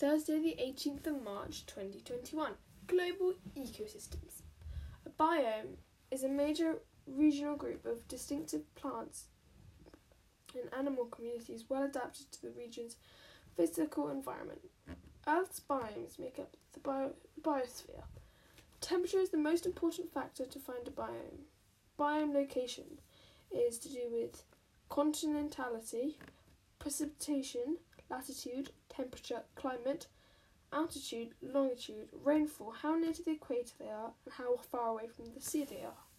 Thursday, the 18th of March 2021. Global ecosystems. A biome is a major regional group of distinctive plants and animal communities well adapted to the region's physical environment. Earth's biomes make up the bio- biosphere. Temperature is the most important factor to find a biome. Biome location is to do with continentality, precipitation, latitude, temperature, climate, altitude, longitude, rainfall, how near to the equator they are, and how far away from the sea they are.